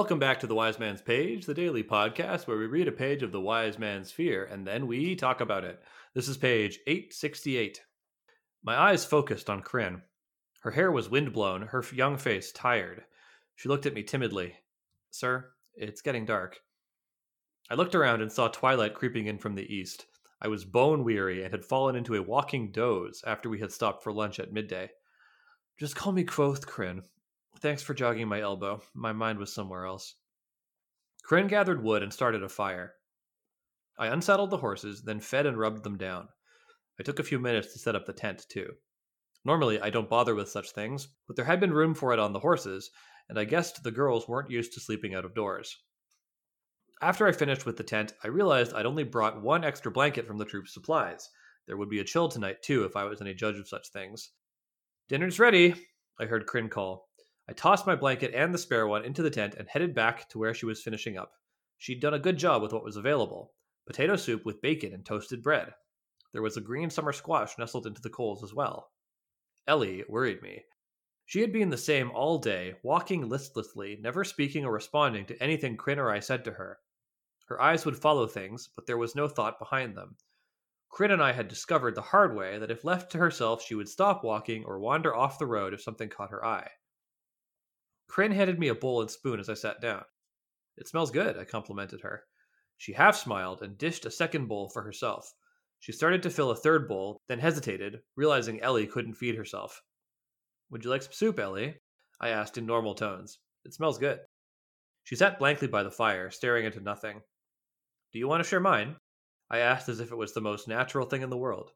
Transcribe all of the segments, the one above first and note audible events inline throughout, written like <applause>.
Welcome back to the Wise Man's Page, the daily podcast where we read a page of the Wise Man's Fear and then we talk about it. This is page 868. My eyes focused on Krin. Her hair was windblown, her young face tired. She looked at me timidly. Sir, it's getting dark. I looked around and saw twilight creeping in from the east. I was bone weary and had fallen into a walking doze after we had stopped for lunch at midday. Just call me Kvothe, Krin. Thanks for jogging my elbow. My mind was somewhere else. Krin gathered wood and started a fire. I unsaddled the horses, then fed and rubbed them down. I took a few minutes to set up the tent, too. Normally, I don't bother with such things, but there had been room for it on the horses, and I guessed the girls weren't used to sleeping out of doors. After I finished with the tent, I realized I'd only brought one extra blanket from the troop's supplies. There would be a chill tonight, too, if I was any judge of such things. Dinner's ready, I heard Krin call. I tossed my blanket and the spare one into the tent and headed back to where she was finishing up. She'd done a good job with what was available potato soup with bacon and toasted bread. There was a green summer squash nestled into the coals as well. Ellie worried me. She had been the same all day, walking listlessly, never speaking or responding to anything Krin or I said to her. Her eyes would follow things, but there was no thought behind them. Krin and I had discovered the hard way that if left to herself, she would stop walking or wander off the road if something caught her eye. Krin handed me a bowl and spoon as I sat down. It smells good, I complimented her. She half smiled and dished a second bowl for herself. She started to fill a third bowl, then hesitated, realizing Ellie couldn't feed herself. Would you like some soup, Ellie? I asked in normal tones. It smells good. She sat blankly by the fire, staring into nothing. Do you want to share mine? I asked as if it was the most natural thing in the world.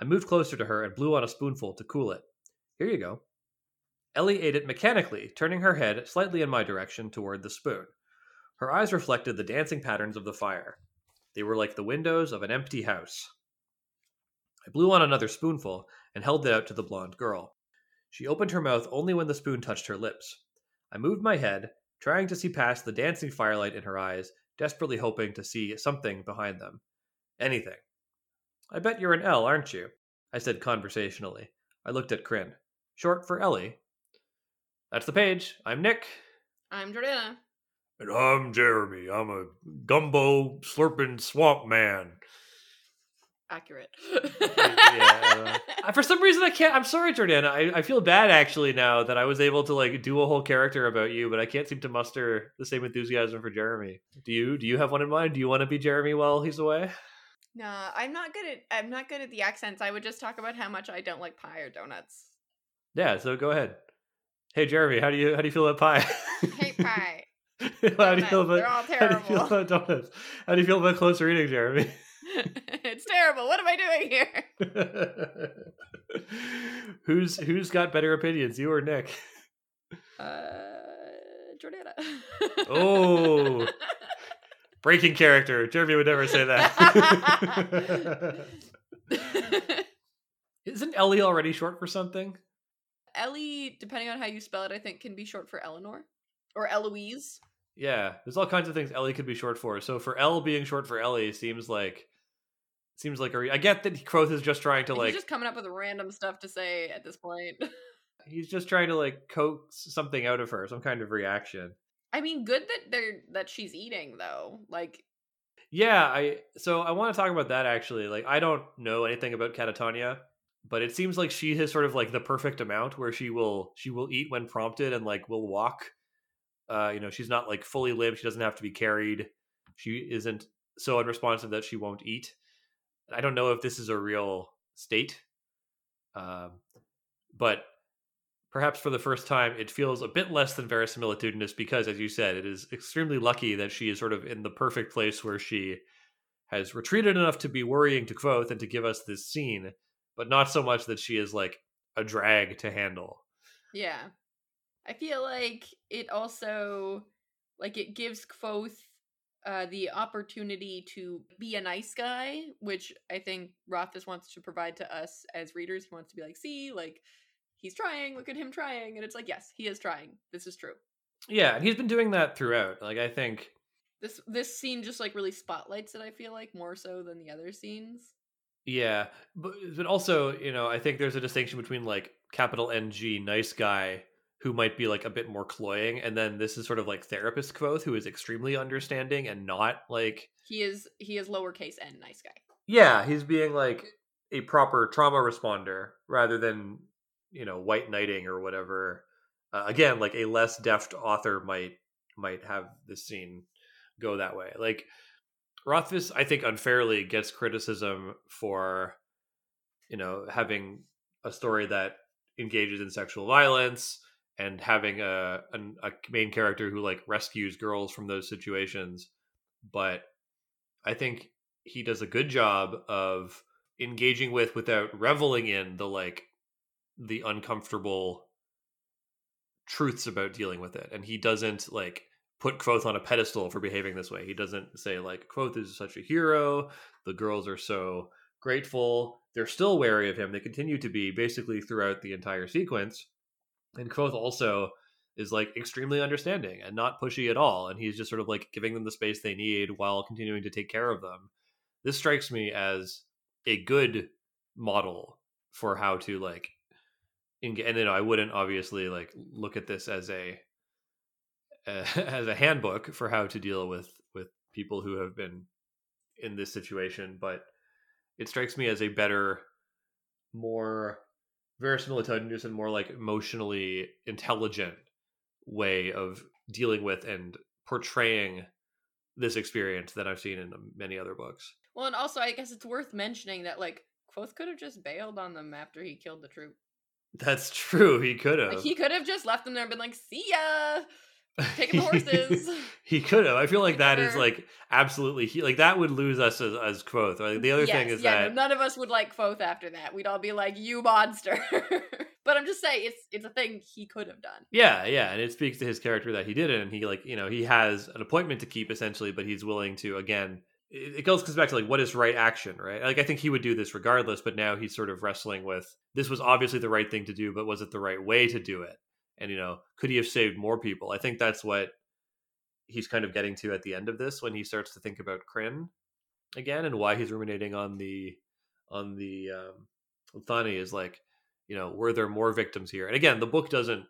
I moved closer to her and blew on a spoonful to cool it. Here you go. Ellie ate it mechanically, turning her head slightly in my direction toward the spoon. Her eyes reflected the dancing patterns of the fire. They were like the windows of an empty house. I blew on another spoonful and held it out to the blonde girl. She opened her mouth only when the spoon touched her lips. I moved my head, trying to see past the dancing firelight in her eyes, desperately hoping to see something behind them. Anything. I bet you're an L, aren't you? I said conversationally. I looked at Krin. Short for Ellie. That's the page. I'm Nick. I'm Jordana. And I'm Jeremy. I'm a gumbo slurping swamp man. Accurate. yeah, uh, <laughs> for some reason I can't. I'm sorry, Jordana. I, I feel bad actually now that I was able to like do a whole character about you, but I can't seem to muster the same enthusiasm for Jeremy. Do you? Do you have one in mind? Do you want to be Jeremy while he's away? Nah, I'm not good at. I'm not good at the accents. I would just talk about how much I don't like pie or donuts. Yeah. So go ahead. Hey, Jeremy. How do you how do you feel about pie? Hate pie. <laughs> how do you feel about? They're all How do you feel terrible. about donuts? How do you feel about close reading, Jeremy? <laughs> it's terrible. What am I doing here? <laughs> who's who's got better opinions, you or Nick? Uh, Jordana. Oh. Breaking character. Jeremy would never say that. Isn't Ellie already short for something? Ellie, depending on how you spell it, I think can be short for Eleanor or Eloise. Yeah, there's all kinds of things Ellie could be short for. So for L being short for Ellie seems like seems like a re- I get that Kvothe is just trying to like He's just coming up with random stuff to say at this point. <laughs> he's just trying to like coax something out of her, some kind of reaction. I mean, good that they're that she's eating though. Like, Yeah, I so I want to talk about that actually. Like I don't know anything about catatonia, but it seems like she has sort of like the perfect amount where she will she will eat when prompted and like will walk. Uh, you know, she's not like fully limp. She doesn't have to be carried. She isn't so unresponsive that she won't eat. I don't know if this is a real state, um, but perhaps for the first time, it feels a bit less than verisimilitudinous because, as you said, it is extremely lucky that she is sort of in the perfect place where she has retreated enough to be worrying to Kvothe and to give us this scene, but not so much that she is like a drag to handle. yeah. I feel like it also like it gives Kvothe uh, the opportunity to be a nice guy, which I think Rothfuss wants to provide to us as readers. He wants to be like, see, like he's trying. Look at him trying, and it's like, yes, he is trying. This is true. Yeah, and he's been doing that throughout. Like I think This this scene just like really spotlights it. I feel like more so than the other scenes. Yeah, but but also, you know, I think there's a distinction between like capital NG nice guy who might be like a bit more cloying, and then this is sort of like therapist Kvothe, who is extremely understanding and not like He is he is lowercase n nice guy. yeah, he's being like a proper trauma responder rather than you know white knighting or whatever. Uh, again, like a less deft author might might have this scene go that way. Like Rothfuss, I think unfairly gets criticism for you know having a story that engages in sexual violence and having a, an, a main character who like rescues girls from those situations. But i think he does a good job of engaging with without reveling in the like the uncomfortable truths about dealing with it. And he doesn't like put Kvothe on a pedestal for behaving this way. He doesn't say like Kvothe is such a hero. The girls are so grateful. They're still wary of him. They continue to be basically throughout the entire sequence. And Kvothe also is like extremely understanding and not pushy at all. And he's just sort of like giving them the space they need while continuing to take care of them. This strikes me as a good model for how to like and you know, I wouldn't obviously like look at this as a <laughs> as a handbook for how to deal with with people who have been in this situation but it strikes me as a better more verisimilitude and more like emotionally intelligent way of dealing with and portraying this experience that I've seen in many other books. Well, and also I guess it's worth mentioning that like Kvothe could have just bailed on them after he killed the troop. That's true. He could have. Like, he could have just left them there and been like, "See ya." Taking the horses. <laughs> he could have. I feel like that is like absolutely he like that would lose us as as Kvothe. Like, the other yes, thing is yeah, that no, none of us would like Kvothe after that. We'd all be like, "You monster." <laughs> but I'm just saying, it's it's a thing he could have done. Yeah, yeah, and it speaks to his character that he did it, and he like you know he has an appointment to keep essentially, but he's willing to again. It, it goes comes back to like what is right action, right? Like I think he would do this regardless, but now he's sort of wrestling with this was obviously the right thing to do, but was it the right way to do it? And you know, could he have saved more people? I think that's what he's kind of getting to at the end of this when he starts to think about Krin again and why he's ruminating on the on the um Thani is like, you know, were there more victims here? And again, the book doesn't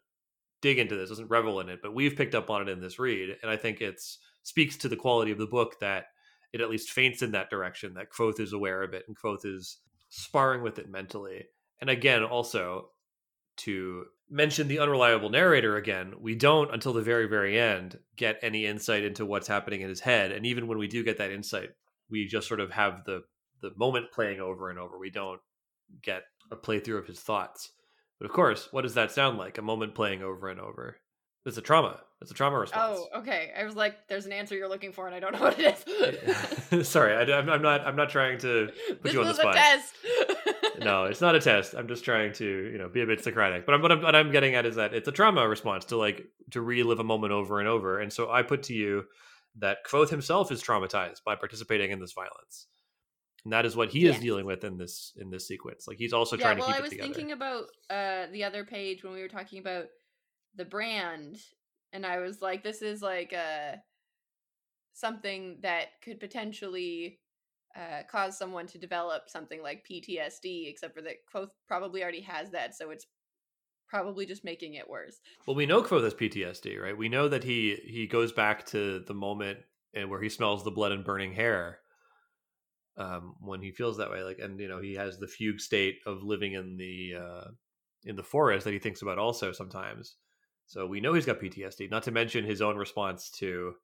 dig into this, doesn't revel in it, but we've picked up on it in this read, and I think it's speaks to the quality of the book that it at least faints in that direction, that Kvothe is aware of it and Kvothe is sparring with it mentally. And again, also to mention the unreliable narrator again, we don't until the very, very end get any insight into what's happening in his head. And even when we do get that insight, we just sort of have the the moment playing over and over. We don't get a playthrough of his thoughts. But of course, what does that sound like? A moment playing over and over. It's a trauma. It's a trauma response. Oh, okay. I was like, "There's an answer you're looking for, and I don't <laughs> know what it is." <laughs> Sorry, I, am not. I'm not trying to <laughs> put this you on the spot. test. no, it's not a test. I'm just trying to, you know, be a bit Socratic. But I'm, what, I'm, what I'm getting at is that it's a trauma response to like to relive a moment over and over. And so I put to you that Kvothe himself is traumatized by participating in this violence, and that is what he yes. is dealing with in this in this sequence. Like he's also yeah, trying well, to keep I was thinking about uh the other page when we were talking about the brand and I was like, this is like a something that could potentially uh, cause someone to develop something like PTSD, except for that Kvothe probably already has that, so it's probably just making it worse. Well, we know Kvothe has PTSD, right? We know that he he goes back to the moment and where he smells the blood and burning hair um, when he feels that way, like, and you know, he has the fugue state of living in the uh, in the forest that he thinks about also sometimes. So we know he's got PTSD, not to mention his own response to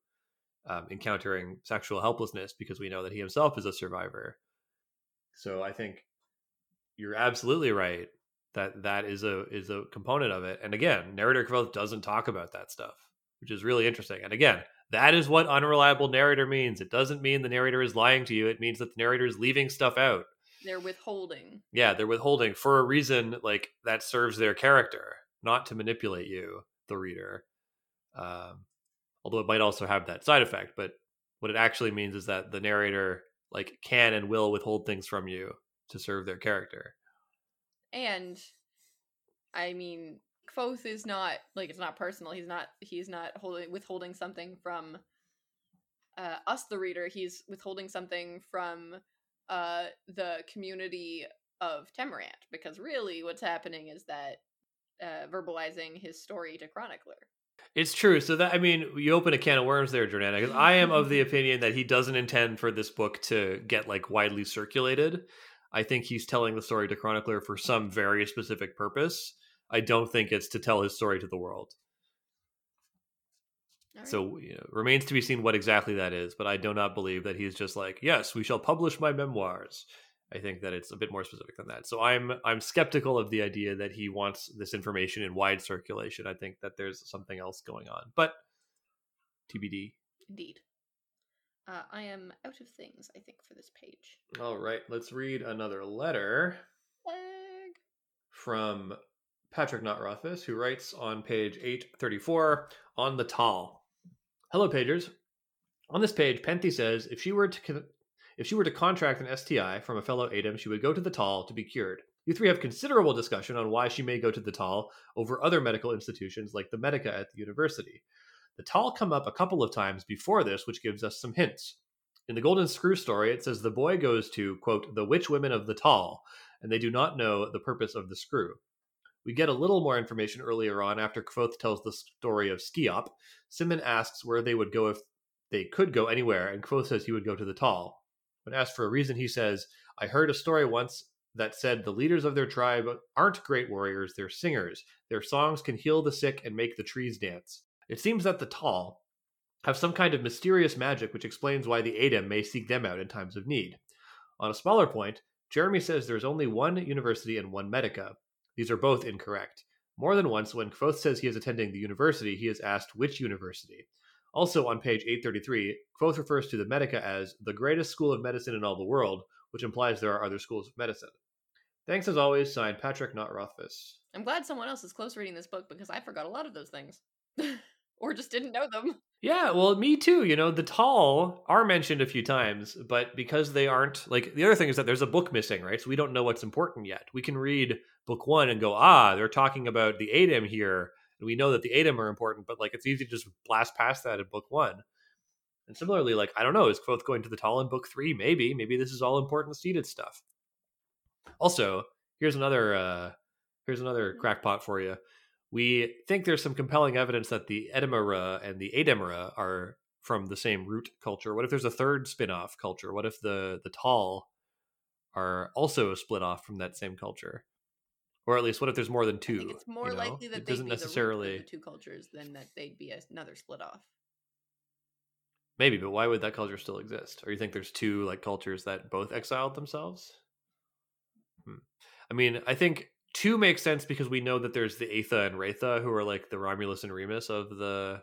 um, encountering sexual helplessness, because we know that he himself is a survivor. So I think you're absolutely right that that is a is a component of it. And again, narrator Kvothe doesn't talk about that stuff, which is really interesting. And again, that is what unreliable narrator means. It doesn't mean the narrator is lying to you. It means that the narrator is leaving stuff out. They're withholding. Yeah, they're withholding for a reason like that serves their character, not to manipulate you the reader. Um, although it might also have that side effect, but what it actually means is that the narrator like can and will withhold things from you to serve their character. And I mean, Kvothe is not like it's not personal. He's not he's not holding withholding something from uh, us, the reader. He's withholding something from uh, the community of Temerant because really, what's happening is that um, verbalizing his story to chronicler. It's true. So that I mean, you open a can of worms there, Jordana, because I am of the <laughs> opinion that he doesn't intend for this book to get like widely circulated. I think he's telling the story to chronicler for some very specific purpose. I don't think it's to tell his story to the world. Right. So you know, remains to be seen what exactly that is, but I do not believe that he's just like, yes, we shall publish my memoirs. I think that it's a bit more specific than that. So I'm I'm skeptical of the idea that he wants this information in wide circulation. I think that there's something else going on, but TBD. Indeed. Uh, I am out of things, I think, for this page. All right, let's read another letter Flag. from Patrick Not Rothfuss, who writes on page 834 on the Tahl. Hello, pagers. On this page, Penthe says if she were to con- if she were to contract an STI from a fellow Adem, she would go to the Tahl to be cured. You three have considerable discussion on why she may go to the Tahl over other medical institutions like the Medica at the university. The Tahl come up a couple of times before this, which gives us some hints. In the Golden Screw story, it says the boy goes to, quote, the witch women of the Tahl, and they do not know the purpose of the screw. We get a little more information earlier on after Kvothe tells the story of Skiop. Simmon asks where they would go if they could go anywhere, and Kvothe says he would go to the Tahl. When asked for a reason, he says, I heard a story once that said the leaders of their tribe aren't great warriors, they're singers. Their songs can heal the sick and make the trees dance. It seems that the Tahl have some kind of mysterious magic which explains why the Adem may seek them out in times of need. On a smaller point, Jeremy says there's only one university and one Medica. These are both incorrect. More than once, when Kvothe says he is attending the university, he is asked which university. Also, on page 833, Kvothe refers to the Medica as the greatest school of medicine in all the world, which implies there are other schools of medicine. Thanks as always, signed Patrick Not Rothfuss. I'm glad someone else is close reading this book because I forgot a lot of those things. <laughs> or just didn't know them. Yeah, well, me too. You know, the Tahl are mentioned a few times, but because they aren't like the other thing is that there's a book missing, right? So we don't know what's important yet. We can read book one and go, ah, they're talking about the Adem here, and we know that the Adem are important, but like it's easy to just blast past that in book one. And similarly, like I don't know, is Kvothe going to the Tahl in book three? Maybe, maybe this is all important seated stuff. Also, here's another uh here's another crackpot for you. We think there's some compelling evidence that the Edema Ruh and the Ademara are from the same root culture. What if there's a third spin-off culture? What if the the Tahl are also split off from that same culture? Or at least, what if there's more than two? It's more you know? likely that it they'd doesn't necessarily the two cultures than that they'd be another split off. maybe, but why would that culture still exist? Or you think there's two like cultures that both exiled themselves? Hmm. I mean, I think two makes sense because we know that there's the Aethe and Rethe who are like the Romulus and Remus of the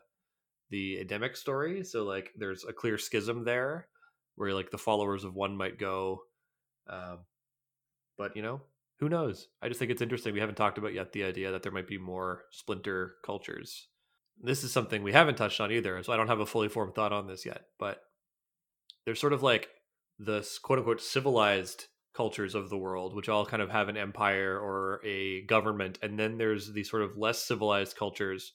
the Ademic story. So like there's a clear schism there where like the followers of one might go. Um, but you know, who knows? I just think it's interesting. We haven't talked about yet the idea that there might be more splinter cultures. This is something we haven't touched on either, so I don't have a fully formed thought on this yet. But there's sort of like the quote unquote civilized cultures of the world, which all kind of have an empire or a government, and then there's these sort of less civilized cultures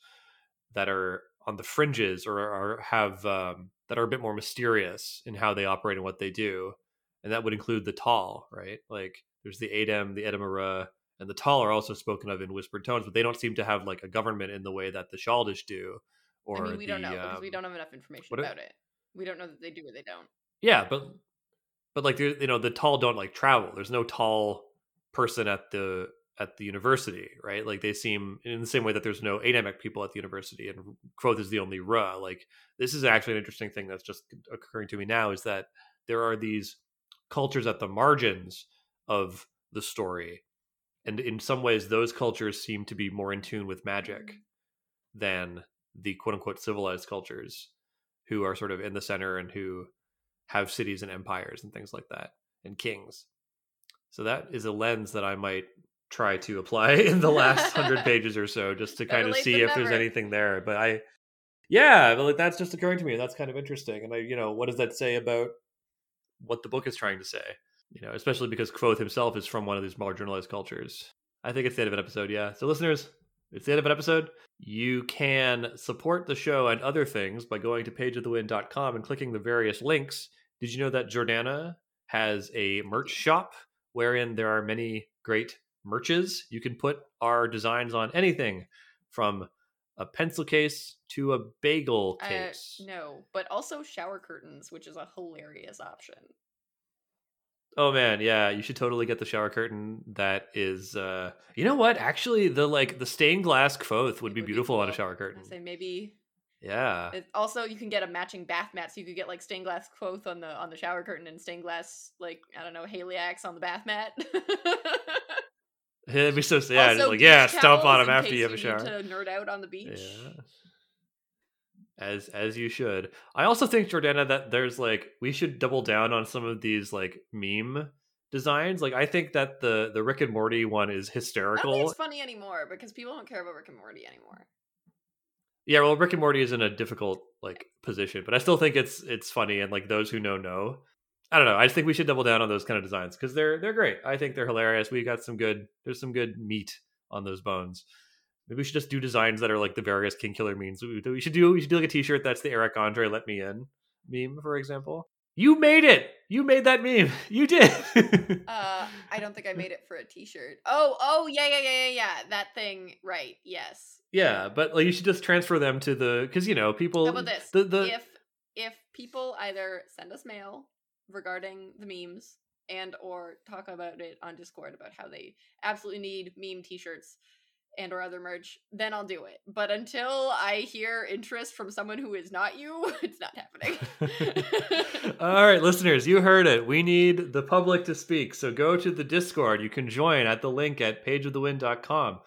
that are on the fringes or are have um, that are a bit more mysterious in how they operate and what they do, and that would include the Tahl, right? Like there's the Adem, the Edema Ruh, and the Tahl are also spoken of in whispered tones, but they don't seem to have like a government in the way that the Shaldish do. Or I mean, we don't the, know because we um, don't have enough information about it. We don't know that they do or they don't. Yeah, but but like you know, the Tahl don't like travel. There's no Tahl person at the at the university, right? Like they seem in the same way that there's no Ademic people at the university, and Kvothe is the only Ruh. Like this is actually an interesting thing that's just occurring to me now is that there are these cultures at the margins of the story, and in some ways, those cultures seem to be more in tune with magic mm. than the quote unquote civilized cultures who are sort of in the center and who have cities and empires and things like that and kings. So that is a lens that I might try to apply <laughs> in the last hundred <laughs> pages or so, just to kind of see if there's anything there. But I, yeah, but like that's just occurring to me. and That's kind of interesting. And I, you know, what does that say about what the book is trying to say? You know, especially because Kvothe himself is from one of these marginalized cultures. I think it's the end of an episode. Yeah. So listeners, it's the end of an episode. You can support the show and other things by going to pageofthewind.com and clicking the various links. Did you know that Jordana has a merch shop wherein there are many great merches. You can put our designs on anything from a pencil case to a bagel Uh, case. no, but also shower curtains, which is a hilarious option. Oh man, yeah, you should totally get the shower curtain. That is, uh you know what? Actually, the like the stained glass Kvothe would be would be beautiful on a cool. shower curtain. say maybe. Yeah, It, also, you can get a matching bath mat, so you could get like stained glass Kvothe on the on the shower curtain and stained glass like I don't know Haliax on the bath mat. <laughs> it'd be so <laughs> yeah, just Also, like yeah, stomp on them after you have a shower. To nerd out on the beach. Yeah. As as you should. I also think Jordana that there's like we should double down on some of these like meme designs. Like I think that the the Rick and Morty one is I don't think hysterical. it's funny anymore because people don't care about Rick and Morty anymore. Yeah, well, Rick and Morty is in a difficult like position, but I still think it's it's funny, and like those who know know. I don't know. I just think we should double down on those kind of designs because they're they're great. I think they're hilarious. We got some good. There's some good meat on those bones. Maybe we should just do designs that are like the various Kingkiller memes. We, should do we should do like a T-shirt that's the Eric Andre "Let Me In" meme, for example. You made it. You made that meme. <laughs> You did. Uh, I don't think I made it for a T-shirt. Oh, oh, yeah, yeah, yeah, yeah, yeah. That thing, right? Yes. yeah, but like you should just transfer them to the because you know people. How about this? The, the, if if people either send us mail regarding the memes and or talk about it on Discord about how they absolutely need meme T-shirts and or other merch, then I'll do it. But until I hear interest from someone who is not you, <laughs> it's not happening. <laughs> <laughs> All right, listeners, you heard it. We need the public to speak. So go to the Discord. You can join at the link at pageofthewind.com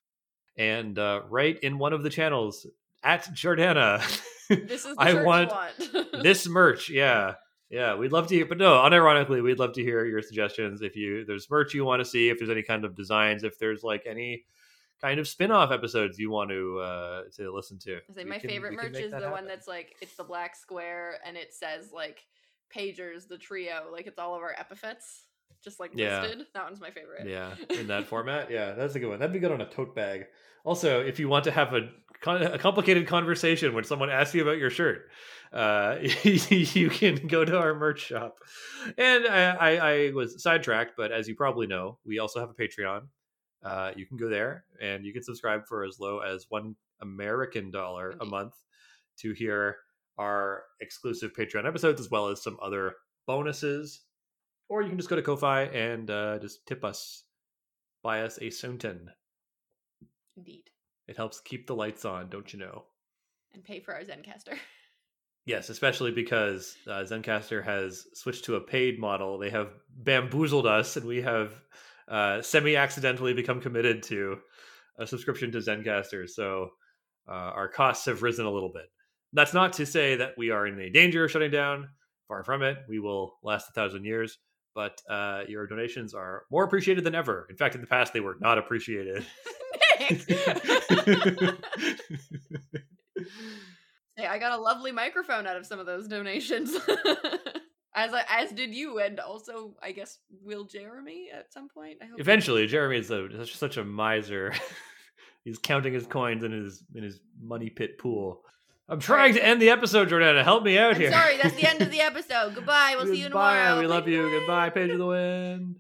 and uh, write in one of the channels at Jordana. this is the I want want. this merch. Yeah. Yeah, we'd love to hear, but no, unironically, we'd love to hear your suggestions. If you there's merch you want to see, if there's any kind of designs, if there's like any kind of spin-off episodes you want to uh to listen to. I say my can- favorite merch is the that one that's like it's the black square and it says like pagers the trio like it's all of our epithets just like Yeah. listed. That one's my favorite. Yeah, in that <laughs> format. Yeah, that's a good one. That'd be good on a tote bag. Also, if you want to have a, a complicated conversation when someone asks you about your shirt, uh, <laughs> you can go to our merch shop. And I, I, I was sidetracked, but as you probably know, we also have a Patreon. Uh, you can go there and you can subscribe for as low as one American dollar a month to hear our exclusive Patreon episodes as well as some other bonuses. Or you can just go to Ko-Fi and uh, just tip us, buy us a Soonton. Indeed. It helps keep the lights on, don't you know? And pay for our Zencastr. Yes, especially because uh, Zencastr has switched to a paid model. They have bamboozled us, and we have uh, semi-accidentally become committed to a subscription to Zencastr. So uh, our costs have risen a little bit. That's not to say that we are in any danger of shutting down. Far from it. We will last a thousand years. But uh, your donations are more appreciated than ever. In fact, in the past, they were not appreciated. <laughs> <laughs> Hey, I got a lovely microphone out of some of those donations. <laughs> as uh, as did you, and also I guess will Jeremy at some point. I hope Eventually, Jeremy is a, such- a miser. <laughs> He's counting his coins in his in his money pit pool. I'm trying to end the episode, Jordana. Help me out I'm here. sorry, that's the end of the <laughs> episode. Goodbye. We'll see you tomorrow. We love you. Goodbye, Page of the Wind.